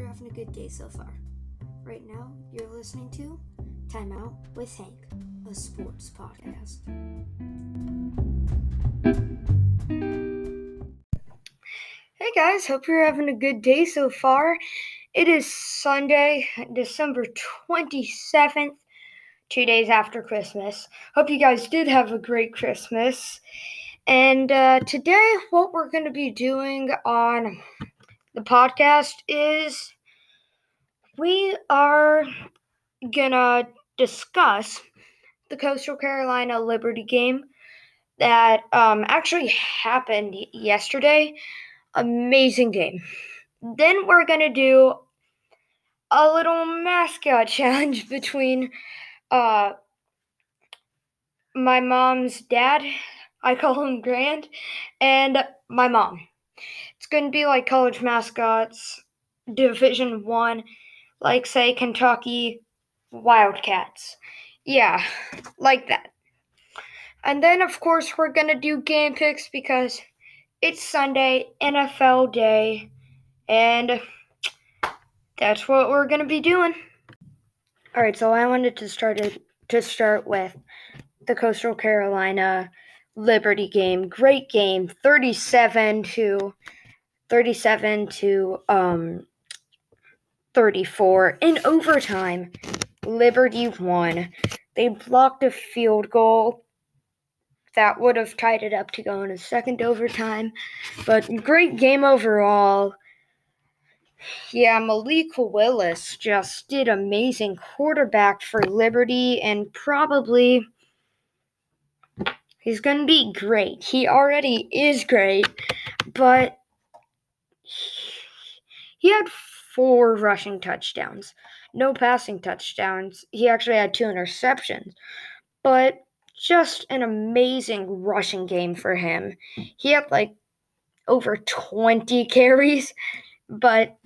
you're having a good day so far. Right now, you're listening to Time Out with Hank, a sports podcast. Hey guys, hope you're having a good day so far. It is Sunday, December 27th, two days after Christmas. Hope you guys did have a great Christmas. And uh, today, what we're going to be doing on the podcast is we are gonna discuss the Coastal Carolina Liberty game that um, actually happened yesterday. Amazing game. Then we're gonna do a little mascot challenge between uh, my mom's dad, I call him Grand, and my mom. Going to be like college mascots, Division One, like say Kentucky Wildcats. Yeah, like that. And then of course we're gonna do game picks because it's Sunday, NFL day, and that's what we're gonna be doing. All right, so I wanted to start it, to start with the Coastal Carolina Liberty game. Great game, 37 to 37 to um 34 in overtime. Liberty won. They blocked a field goal that would have tied it up to go in a second overtime. But great game overall. Yeah, Malik Willis just did amazing quarterback for Liberty and probably he's going to be great. He already is great, but he had four rushing touchdowns, no passing touchdowns. He actually had two interceptions, but just an amazing rushing game for him. He had like over 20 carries, but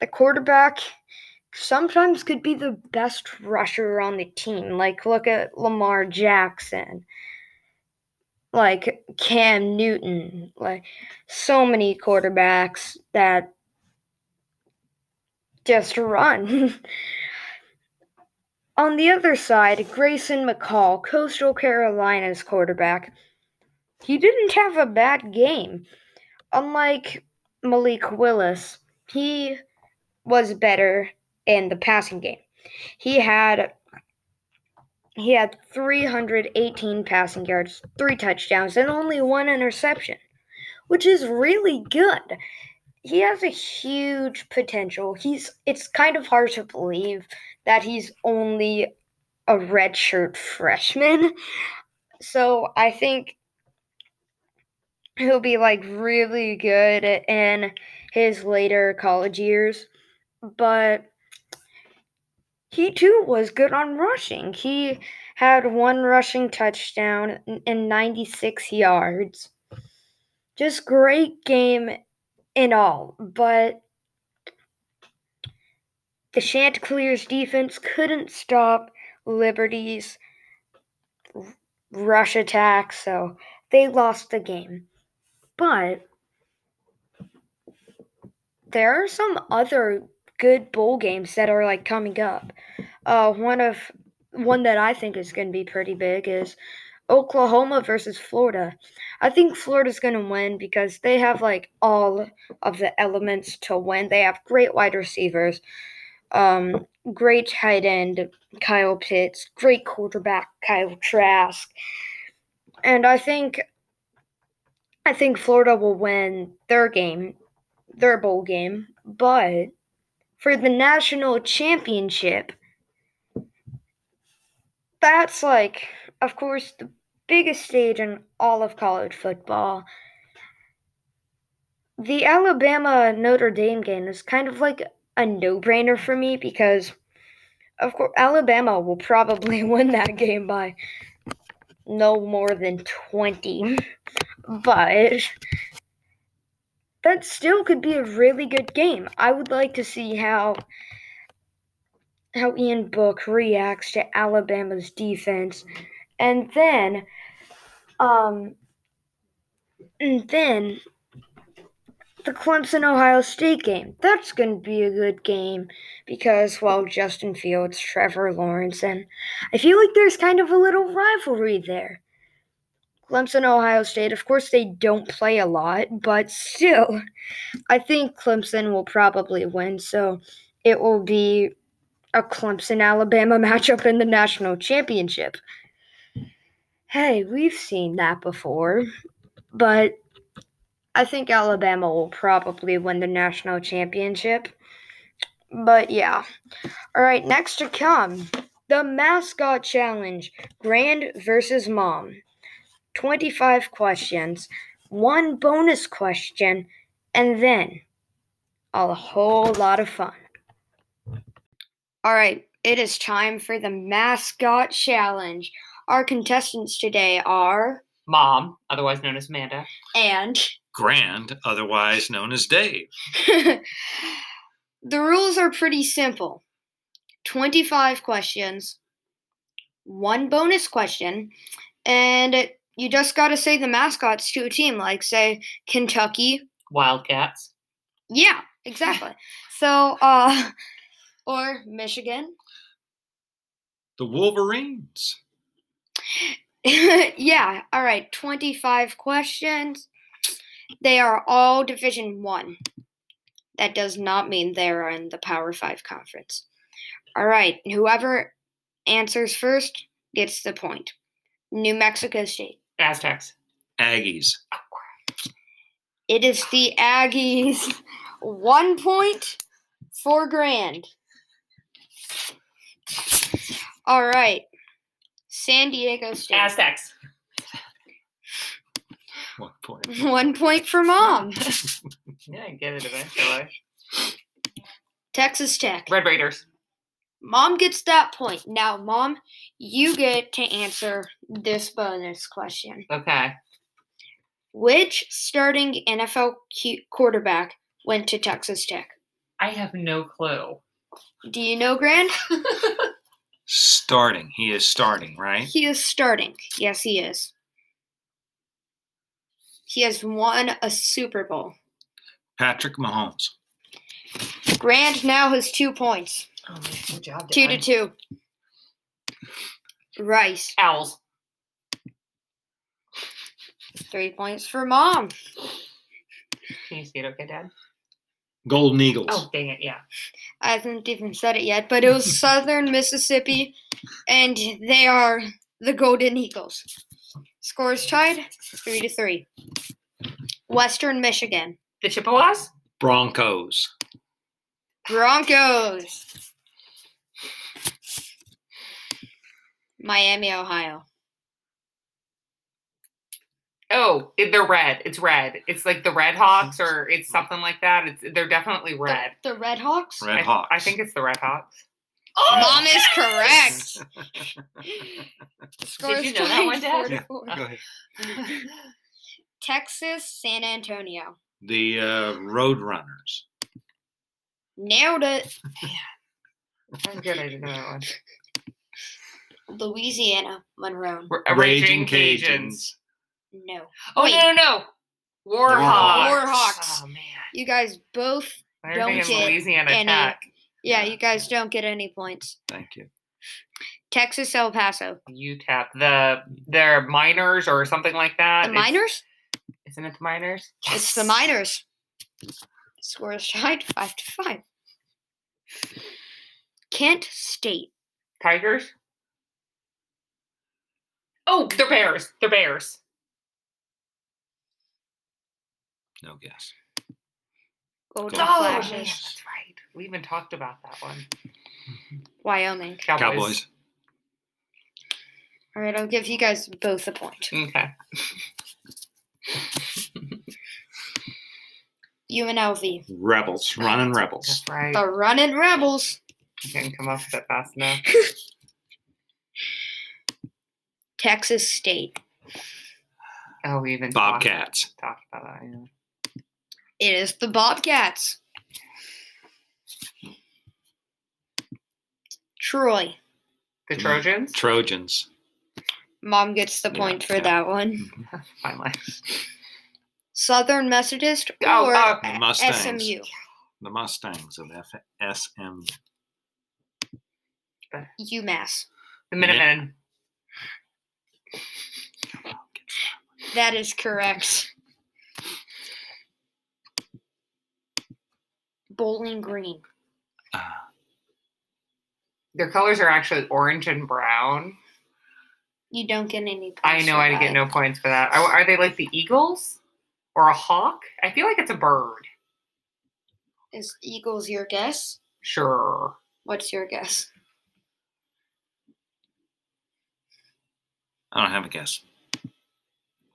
the quarterback sometimes could be the best rusher on the team. Like, look at Lamar Jackson, like Cam Newton, like so many quarterbacks that just run. On the other side, Grayson McCall, Coastal Carolina's quarterback, he didn't have a bad game. Unlike Malik Willis, he was better in the passing game. He had he had 318 passing yards, 3 touchdowns and only one interception, which is really good he has a huge potential. He's it's kind of hard to believe that he's only a redshirt freshman. So I think he'll be like really good in his later college years. But he too was good on rushing. He had one rushing touchdown and 96 yards. Just great game in all, but the Chanticleers defense couldn't stop Liberty's rush attack, so they lost the game. But there are some other good bowl games that are like coming up. Uh, one of one that I think is going to be pretty big is Oklahoma versus Florida. I think Florida's going to win because they have like all of the elements to win. They have great wide receivers, um, great tight end Kyle Pitts, great quarterback Kyle Trask, and I think I think Florida will win their game, their bowl game, but for the national championship, that's like, of course, the biggest stage in all of college football. The Alabama Notre Dame game is kind of like a no brainer for me because, of course, Alabama will probably win that game by no more than 20. But that still could be a really good game. I would like to see how how Ian Book reacts to Alabama's defense. And then um, and then the Clemson Ohio State game. That's going to be a good game because, well, Justin Fields, Trevor Lawrence, and I feel like there's kind of a little rivalry there. Clemson, Ohio State, of course, they don't play a lot, but still, I think Clemson will probably win, so it will be a Clemson Alabama matchup in the national championship. Hey, we've seen that before, but I think Alabama will probably win the national championship. But yeah. All right, next to come the mascot challenge Grand versus Mom. 25 questions, one bonus question, and then a whole lot of fun. All right, it is time for the mascot challenge. Our contestants today are Mom, otherwise known as Amanda. and Grand, otherwise known as Dave. the rules are pretty simple 25 questions, one bonus question, and you just got to say the mascots to a team, like, say, Kentucky. Wildcats. Yeah, exactly. so, uh, or Michigan. The Wolverines. yeah, all right, 25 questions. They are all Division 1. That does not mean they are in the Power 5 conference. All right, whoever answers first gets the point. New Mexico State. Aztecs. Aggies. It is the Aggies. One point for Grand. All right. San Diego State. Aztecs. One point. One point for Mom. Yeah, I get it eventually. Texas Tech. Red Raiders. Mom gets that point. Now, Mom, you get to answer this bonus question. Okay. Which starting NFL quarterback went to Texas Tech? I have no clue. Do you know, Grand? Starting. He is starting, right? He is starting. Yes, he is. He has won a Super Bowl. Patrick Mahomes. Grand now has two points. Oh, good job. Two to Dad. two. Rice. Owls. Three points for Mom. Can you see it okay, Dad? Golden Eagles. Oh, dang it, yeah. I haven't even said it yet, but it was Southern Mississippi, and they are the Golden Eagles. Scores tied, three to three. Western Michigan, The Chippewas? Broncos. Broncos. Miami, Ohio. Oh, it- they're red. It's red. It's like the Red Hawks or it's something like that. It's they're definitely red. The, the Red Hawks. Red I, Hawks. I think it's the Red Hawks. Oh, Mom is correct. Scores you know that one, Dad? to Yeah. four. Go ahead. Texas, San Antonio. The uh, Roadrunners. Nailed it. I'm good. I didn't know that one. Louisiana, Monroe. We're- Raging Cajuns. Cajuns. No. Oh Wait. no no no! Warhawks. Warhawks. Oh man. You guys both, I'm Don't thinking get Louisiana any- Tech. yeah, Yeah. you guys don't get any points. Thank you. Texas, El Paso. UTEP. The they're miners or something like that. The It's- Miners? Isn't it the miners? It's the Miners. Scores tied five to five. Kent State. Tigers. Oh, they're bears. They're bears. No guess. Golden Golden Oh, man, Flashes. that's right. We even talked about that one. Mm-hmm. Wyoming. Cowboys. Cowboys. All right, I'll give you guys both a point. Okay. UNLV. Rebels. Running Rebels. That's right. The Running Rebels. I didn't come up with it fast enough. Texas State. Oh, we even talked- Bobcats. Talked about that. Yeah. It is the Bobcats. Troy. The Mm. Trojans. Trojans. Mom gets the Yeah, point for yeah. that one. Finally. Southern Methodist or Oh, uh, The Mustangs. SMU? The Mustangs of F- SM. UMass. The Minutemen. That is correct. Bowling Green. Uh, Their colors are actually orange and brown. You don't get any points. I know for I get no points for that. Are, are they like the Eagles or a hawk? I feel like it's a bird. Is Eagles your guess? Sure. What's your guess? I don't have a guess.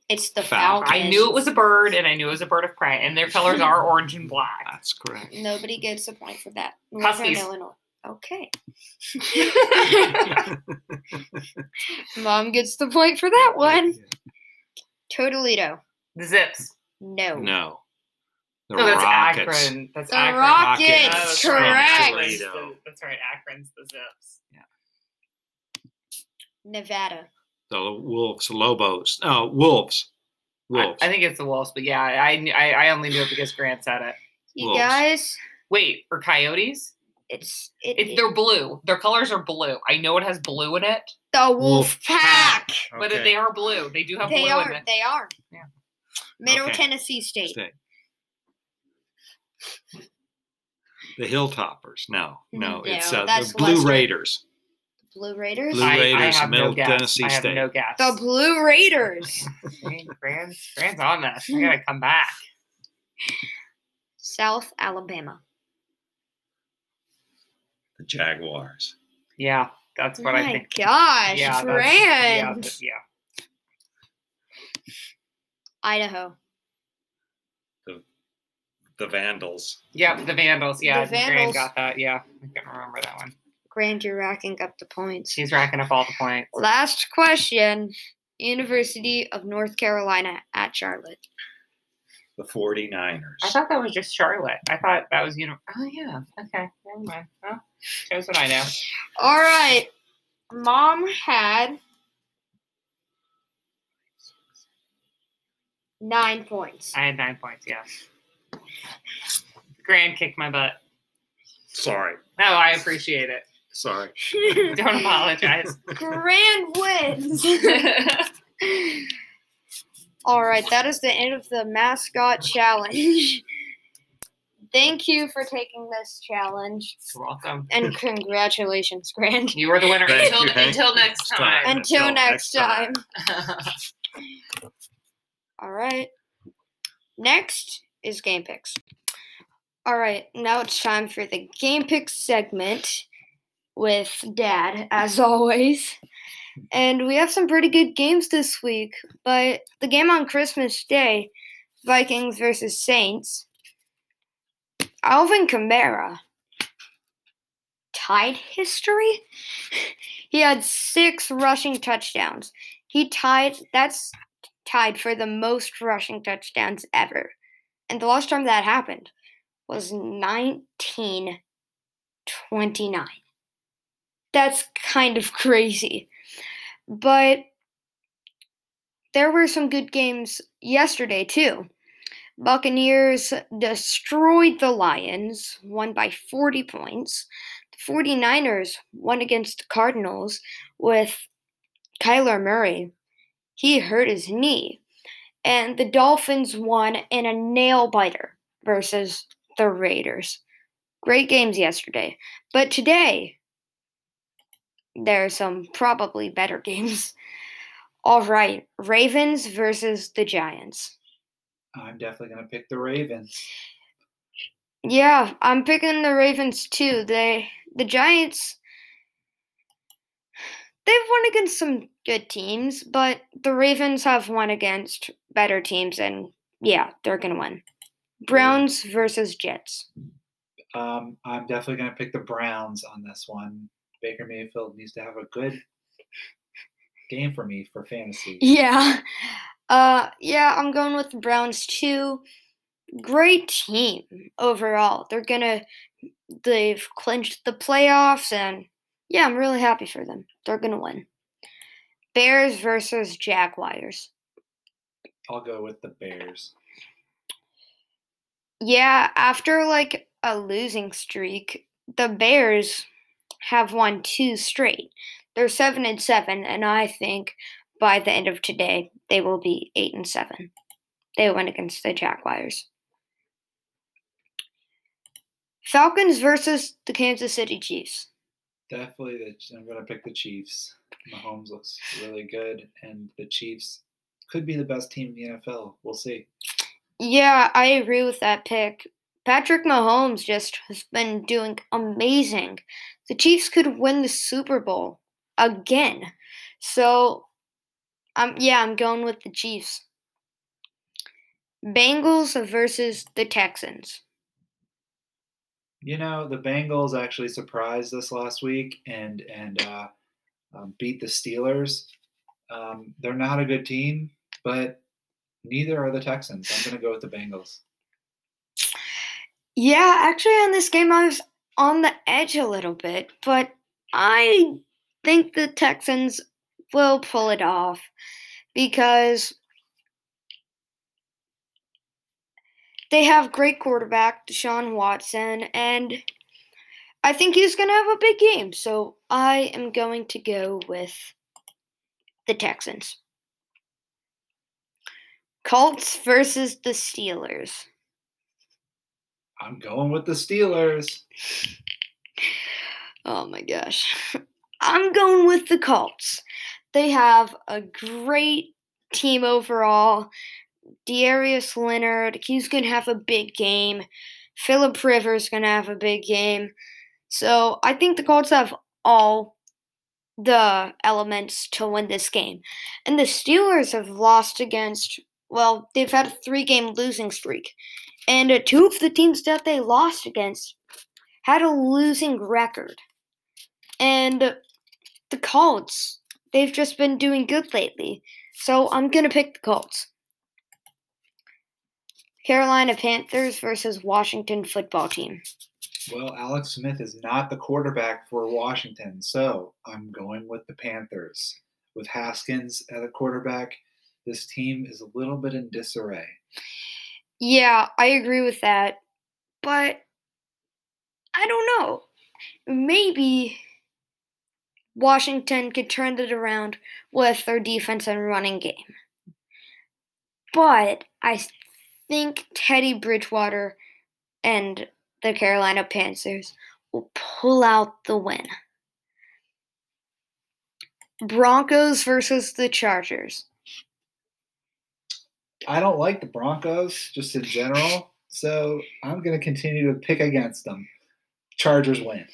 It's the falcon. Falcons. I knew it was a bird, and I knew it was a bird of prey, and their colors are orange and black. That's correct. Nobody gets a point for that. Northern Huskies. Illinois. Okay. Mom gets the point for that one. Toledo. The Zips. No. No. The No, that's Rockets. Akron. That's The Akron. Rockets. Oh, that's correct. Akron's Toledo. the- That's right. Akron's the Zips. Yeah. Nevada. The Wolves. Lobos. Oh, Wolves. Wolves. I think it's the Wolves, but yeah, I, I I only knew it because Grand said it. You Wolves. guys, Wait, or Coyotes? it's it, It, they're blue. Their colors are blue. I know it has blue in it, the Wolf Wolf Pack. but Okay. they are blue. They do have They blue are. in it. They are. Yeah. Middle Okay. Tennessee State. Stay. The Hilltoppers. No, no, No, it's uh, the Blue Western. Raiders. Blue Raiders. Blue I, I Raiders, have Middle no guess. Tennessee I have State. no guess. The Blue Raiders. Grand's, Grand's on this. I gotta come back. South Alabama. The Jaguars. Yeah, that's what oh I my think. gosh, Yeah, that's- yeah, yeah. Idaho. The Vandals. Yep, the Vandals. Yeah, The Grand Vandals. got that. Yeah, I can't remember that one. Grand, you're racking up the points. He's racking up all the points. Last question. University of North Carolina at Charlotte. The 49ers. I thought that was just Charlotte. I thought that was you know. Oh yeah. Okay. Never mind. Well, shows what I know. All right. Mom had nine points. I had nine points. Yeah. Grand kicked my butt. Sorry. No, I appreciate it. Sorry. Don't apologize. Grand wins. All right, that is the end of the mascot challenge. Thank you for taking this challenge, You're welcome. and congratulations, Grand. You were the winner. Thank until you, until you. next time. Until, Until next next time. time. All right. Next is game picks. All right, now it's time for the game picks segment with Dad, as always. And we have some pretty good games this week, but the game on Christmas Day, Vikings versus Saints, Alvin Kamara tied history. He had six rushing touchdowns. He tied, that's tied for the most rushing touchdowns ever. And the last time that happened was 1929. That's kind of crazy. But there were some good games yesterday, too. Buccaneers destroyed the Lions, won by 40 points. The 49ers won against the Cardinals with Kyler Murray. He hurt his knee. And the Dolphins won in a nail biter versus the Raiders. Great games yesterday. But today, there are some probably better games. All right, Ravens versus the Giants. I'm definitely going to pick the Ravens. Yeah, I'm picking the Ravens too. They the Giants they've won against some good teams, but the Ravens have won against better teams and yeah, they're going to win. Browns versus Jets. Um, I'm definitely going to pick the Browns on this one. Baker Mayfield needs to have a good game for me for fantasy. Yeah. Uh yeah, I'm going with the Browns too. Great team overall. They're going to they've clinched the playoffs and yeah, I'm really happy for them. They're going to win. Bears versus Jaguars. I'll go with the Bears. Yeah, after like a losing streak, the Bears have won two straight. They're seven and seven, and I think by the end of today they will be eight and seven. They win against the Jaguars. Falcons versus the Kansas City Chiefs. Definitely, the, I'm going to pick the Chiefs. Mahomes looks really good, and the Chiefs could be the best team in the NFL. We'll see. Yeah, I agree with that pick. Patrick Mahomes just has been doing amazing. The Chiefs could win the Super Bowl again. So, um, yeah, I'm going with the Chiefs. Bengals versus the Texans. You know, the Bengals actually surprised us last week and and uh, um, beat the Steelers. Um, they're not a good team, but neither are the Texans. I'm going to go with the Bengals. Yeah, actually, on this game, I was on the edge a little bit, but I think the Texans will pull it off because they have great quarterback Deshaun Watson, and I think he's going to have a big game. So I am going to go with the Texans. Colts versus the Steelers. I'm going with the Steelers. Oh my gosh. I'm going with the Colts. They have a great team overall. Darius Leonard, he's going to have a big game. Philip Rivers going to have a big game. So I think the Colts have all the elements to win this game. And the Steelers have lost against, well, they've had a three game losing streak. And uh, two of the teams that they lost against had a losing record. And the Colts, they've just been doing good lately. So I'm going to pick the Colts. Carolina Panthers versus Washington football team. Well, Alex Smith is not the quarterback for Washington, so I'm going with the Panthers. With Haskins at a quarterback, this team is a little bit in disarray. Yeah, I agree with that. But I don't know. Maybe Washington could turn it around with their defense and running game. But I think Teddy Bridgewater and the Carolina Panthers will pull out the win. Broncos versus the Chargers. I don't like the Broncos just in general, so I'm going to continue to pick against them. Chargers win.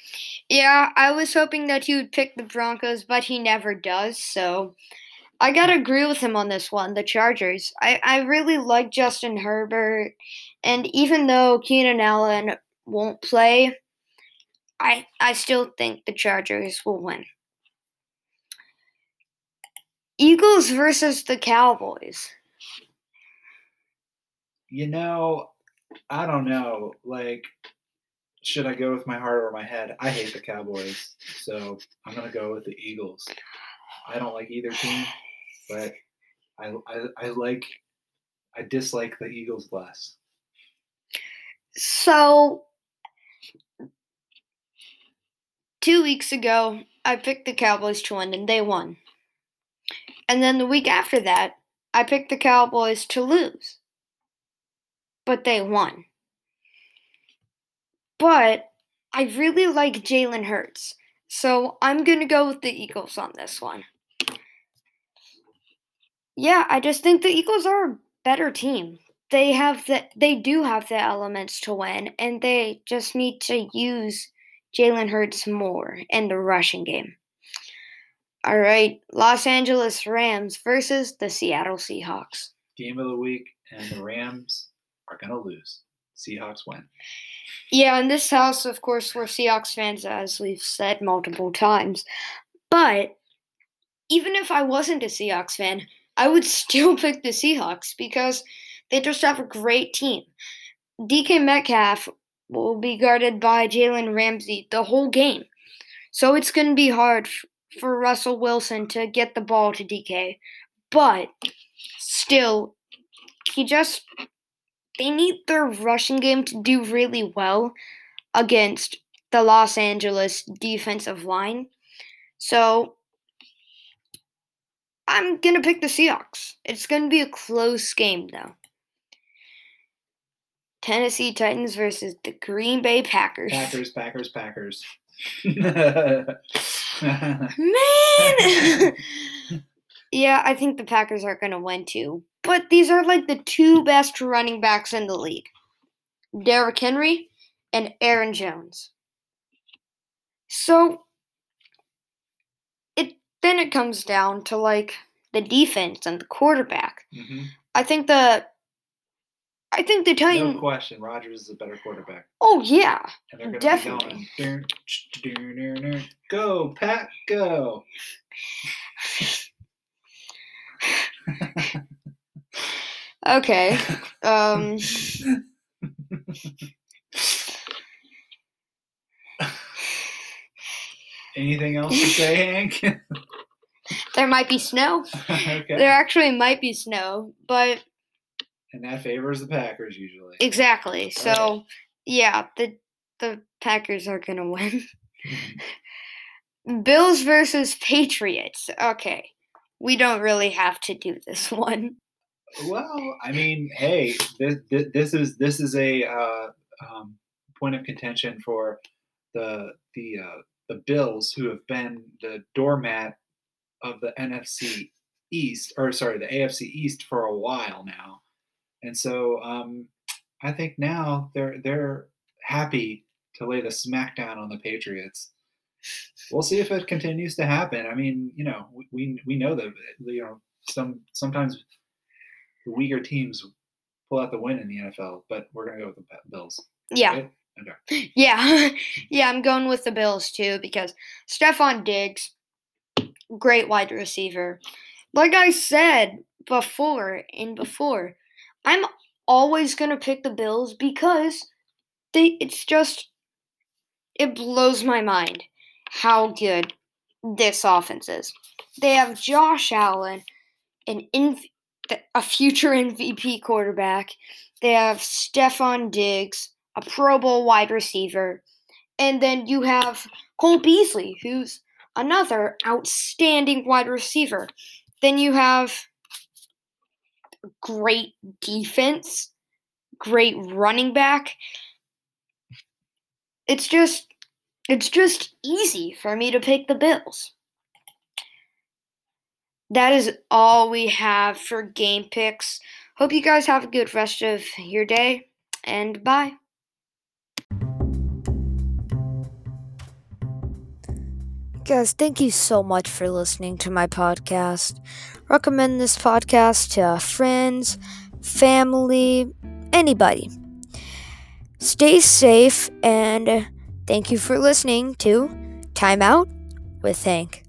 Yeah, I was hoping that he would pick the Broncos, but he never does, so I gotta agree with him on this one, the Chargers. I, I really like Justin Herbert, and even though Keenan Allen won't play, I I still think the Chargers will win. Eagles versus the Cowboys. You know, I don't know. Like, should I go with my heart or my head? I hate the Cowboys, so I'm gonna go with the Eagles. I don't like either team, but I I, I like I dislike the Eagles less. So, two weeks ago, I picked the Cowboys to win, and they won. And then the week after that, I picked the Cowboys to lose, but they won. But I really like Jalen Hurts, so I'm going to go with the Eagles on this one. Yeah, I just think the Eagles are a better team. They have the they do have the elements to win, and they just need to use Jalen Hurts more in the rushing game. All right, Los Angeles Rams versus the Seattle Seahawks. Game of the week, and the Rams are gonna lose. Seahawks win. Yeah, in this house, of course, we're Seahawks fans, as we've said multiple times. But even if I wasn't a Seahawks fan, I would still pick the Seahawks because they just have a great team. DK Metcalf will be guarded by Jalen Ramsey the whole game. So it's going to be hard for Russell Wilson to get the ball to DK. But still, he just they need their rushing game to do really well against the Los Angeles defensive line. So I'm going to pick the Seahawks. It's going to be a close game, though. Tennessee Titans versus the Green Bay Packers. Packers, Packers, Packers. Man! yeah, I think the Packers are going to win too. But these are like the two best running backs in the league Derrick Henry and Aaron Jones. So it then it comes down to like the defense and the quarterback. Mhm. I think the I think the No Titans. question, Rodgers is a better quarterback. oh yeah, And they're going to Definitely. be going. "Dun, dun, dun, dun, Go, Pat, go. okay. Um. Anything else to say, Hank? There might be snow. okay. There actually might be snow, but And that favors the Packers usually. exactly. So yeah, the the Packers are gonna win. Bills versus Patriots. Okay, we don't really have to do this one. Well, I mean, hey, this, this is this is a uh, um, point of contention for the the uh, the Bills, who have been the doormat of the NFC East, or sorry, the AFC East for a while now, and so um, I think now they're they're happy to lay the smackdown on the Patriots. We'll see if it continues to happen. I mean, you know, we we, know that you know some sometimes the weaker teams pull out the win in the NFL, but we're gonna go with the Bills. Yeah, right? yeah, yeah. I'm going with the Bills too because Stefon Diggs, great wide receiver. Like I said before and before, I'm always gonna pick the Bills because they. It's just it blows my mind how good this offense is. They have Josh Allen, an inv- a future MVP quarterback. They have Stefon Diggs, a Pro Bowl wide receiver, and then you have Cole Beasley, who's another outstanding wide receiver. Then you have great defense, great running back. It's just it's just easy for me to pick the Bills. That is all we have for game picks. Hope you guys have a good rest of your day and bye. Guys, thank you so much for listening to my podcast. Recommend this podcast to friends, family, anybody. Stay safe and thank you for listening to Time Out with Hank.